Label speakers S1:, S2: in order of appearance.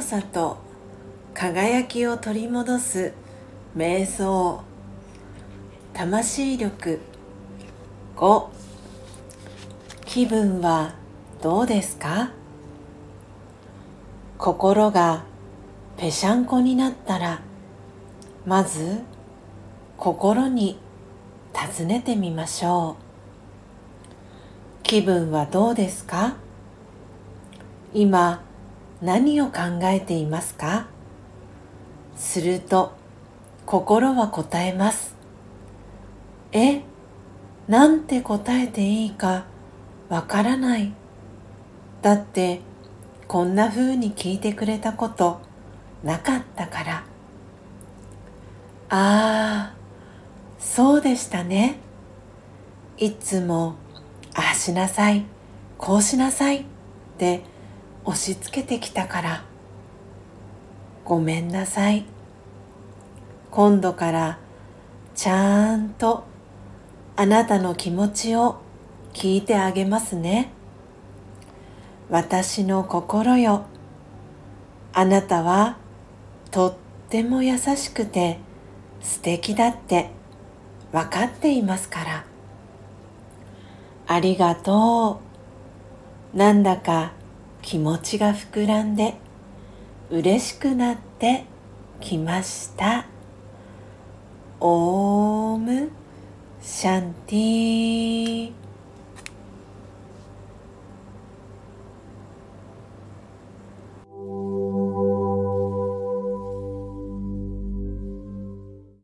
S1: さと輝きを取り戻す瞑想魂力5気分はどうですか？心がぺしゃんこになったらまず心に尋ねてみましょう。気分はどうですか？今何を考えていますか？すると心は答えます。えなんて答えていいかわからない。だってこんな風に聞いてくれたことなかったから。ああそうでしたね。いつもああしなさいこうしなさいって押し付けてきたから。ごめんなさい。今度からちゃんとあなたの気持ちを聞いてあげますね。私の心よ。あなたはとっても優しくて素敵だって分かっていますから。ありがとう。なんだか気持ちが膨らんで嬉しくなってきました。オームシャンティー。